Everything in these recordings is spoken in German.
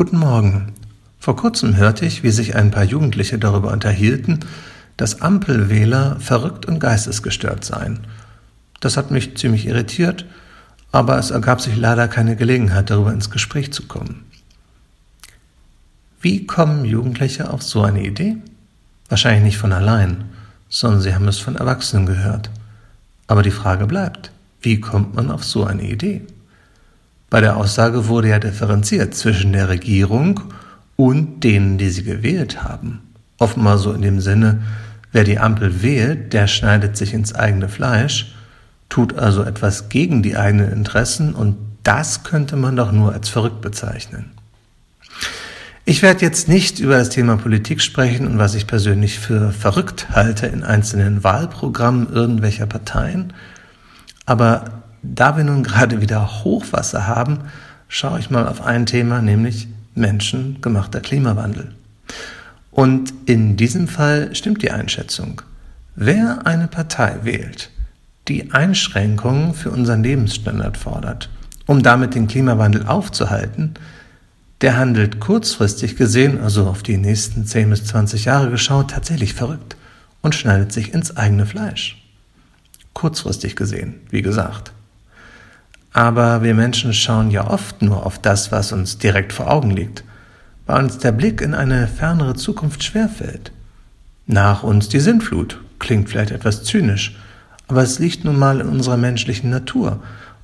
Guten Morgen. Vor kurzem hörte ich, wie sich ein paar Jugendliche darüber unterhielten, dass Ampelwähler verrückt und geistesgestört seien. Das hat mich ziemlich irritiert, aber es ergab sich leider keine Gelegenheit, darüber ins Gespräch zu kommen. Wie kommen Jugendliche auf so eine Idee? Wahrscheinlich nicht von allein, sondern sie haben es von Erwachsenen gehört. Aber die Frage bleibt, wie kommt man auf so eine Idee? Bei der Aussage wurde ja differenziert zwischen der Regierung und denen, die sie gewählt haben. Offenbar so in dem Sinne, wer die Ampel wählt, der schneidet sich ins eigene Fleisch, tut also etwas gegen die eigenen Interessen und das könnte man doch nur als verrückt bezeichnen. Ich werde jetzt nicht über das Thema Politik sprechen und was ich persönlich für verrückt halte in einzelnen Wahlprogrammen irgendwelcher Parteien, aber da wir nun gerade wieder Hochwasser haben, schaue ich mal auf ein Thema, nämlich menschengemachter Klimawandel. Und in diesem Fall stimmt die Einschätzung. Wer eine Partei wählt, die Einschränkungen für unseren Lebensstandard fordert, um damit den Klimawandel aufzuhalten, der handelt kurzfristig gesehen, also auf die nächsten 10 bis 20 Jahre geschaut, tatsächlich verrückt und schneidet sich ins eigene Fleisch. Kurzfristig gesehen, wie gesagt. Aber wir Menschen schauen ja oft nur auf das, was uns direkt vor Augen liegt, weil uns der Blick in eine fernere Zukunft schwerfällt. Nach uns die Sintflut klingt vielleicht etwas zynisch, aber es liegt nun mal in unserer menschlichen Natur,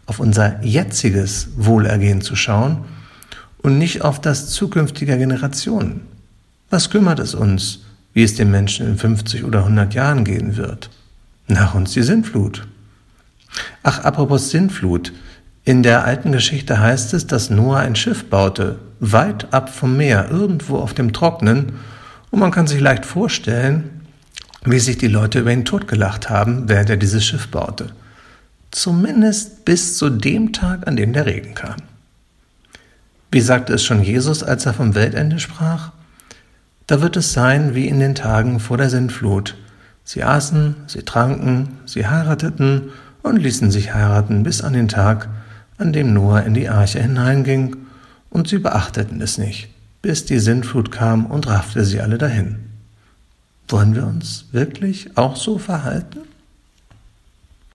auf unser jetziges Wohlergehen zu schauen und nicht auf das zukünftiger Generationen. Was kümmert es uns, wie es den Menschen in 50 oder 100 Jahren gehen wird? Nach uns die Sintflut. Ach, apropos Sintflut. In der alten Geschichte heißt es, dass Noah ein Schiff baute, weit ab vom Meer, irgendwo auf dem Trocknen, und man kann sich leicht vorstellen, wie sich die Leute über ihn totgelacht haben, während er dieses Schiff baute. Zumindest bis zu dem Tag, an dem der Regen kam. Wie sagte es schon Jesus, als er vom Weltende sprach? Da wird es sein wie in den Tagen vor der Sintflut. Sie aßen, sie tranken, sie heirateten und ließen sich heiraten bis an den Tag, an dem Noah in die Arche hineinging, und sie beachteten es nicht, bis die Sintflut kam und raffte sie alle dahin. Wollen wir uns wirklich auch so verhalten?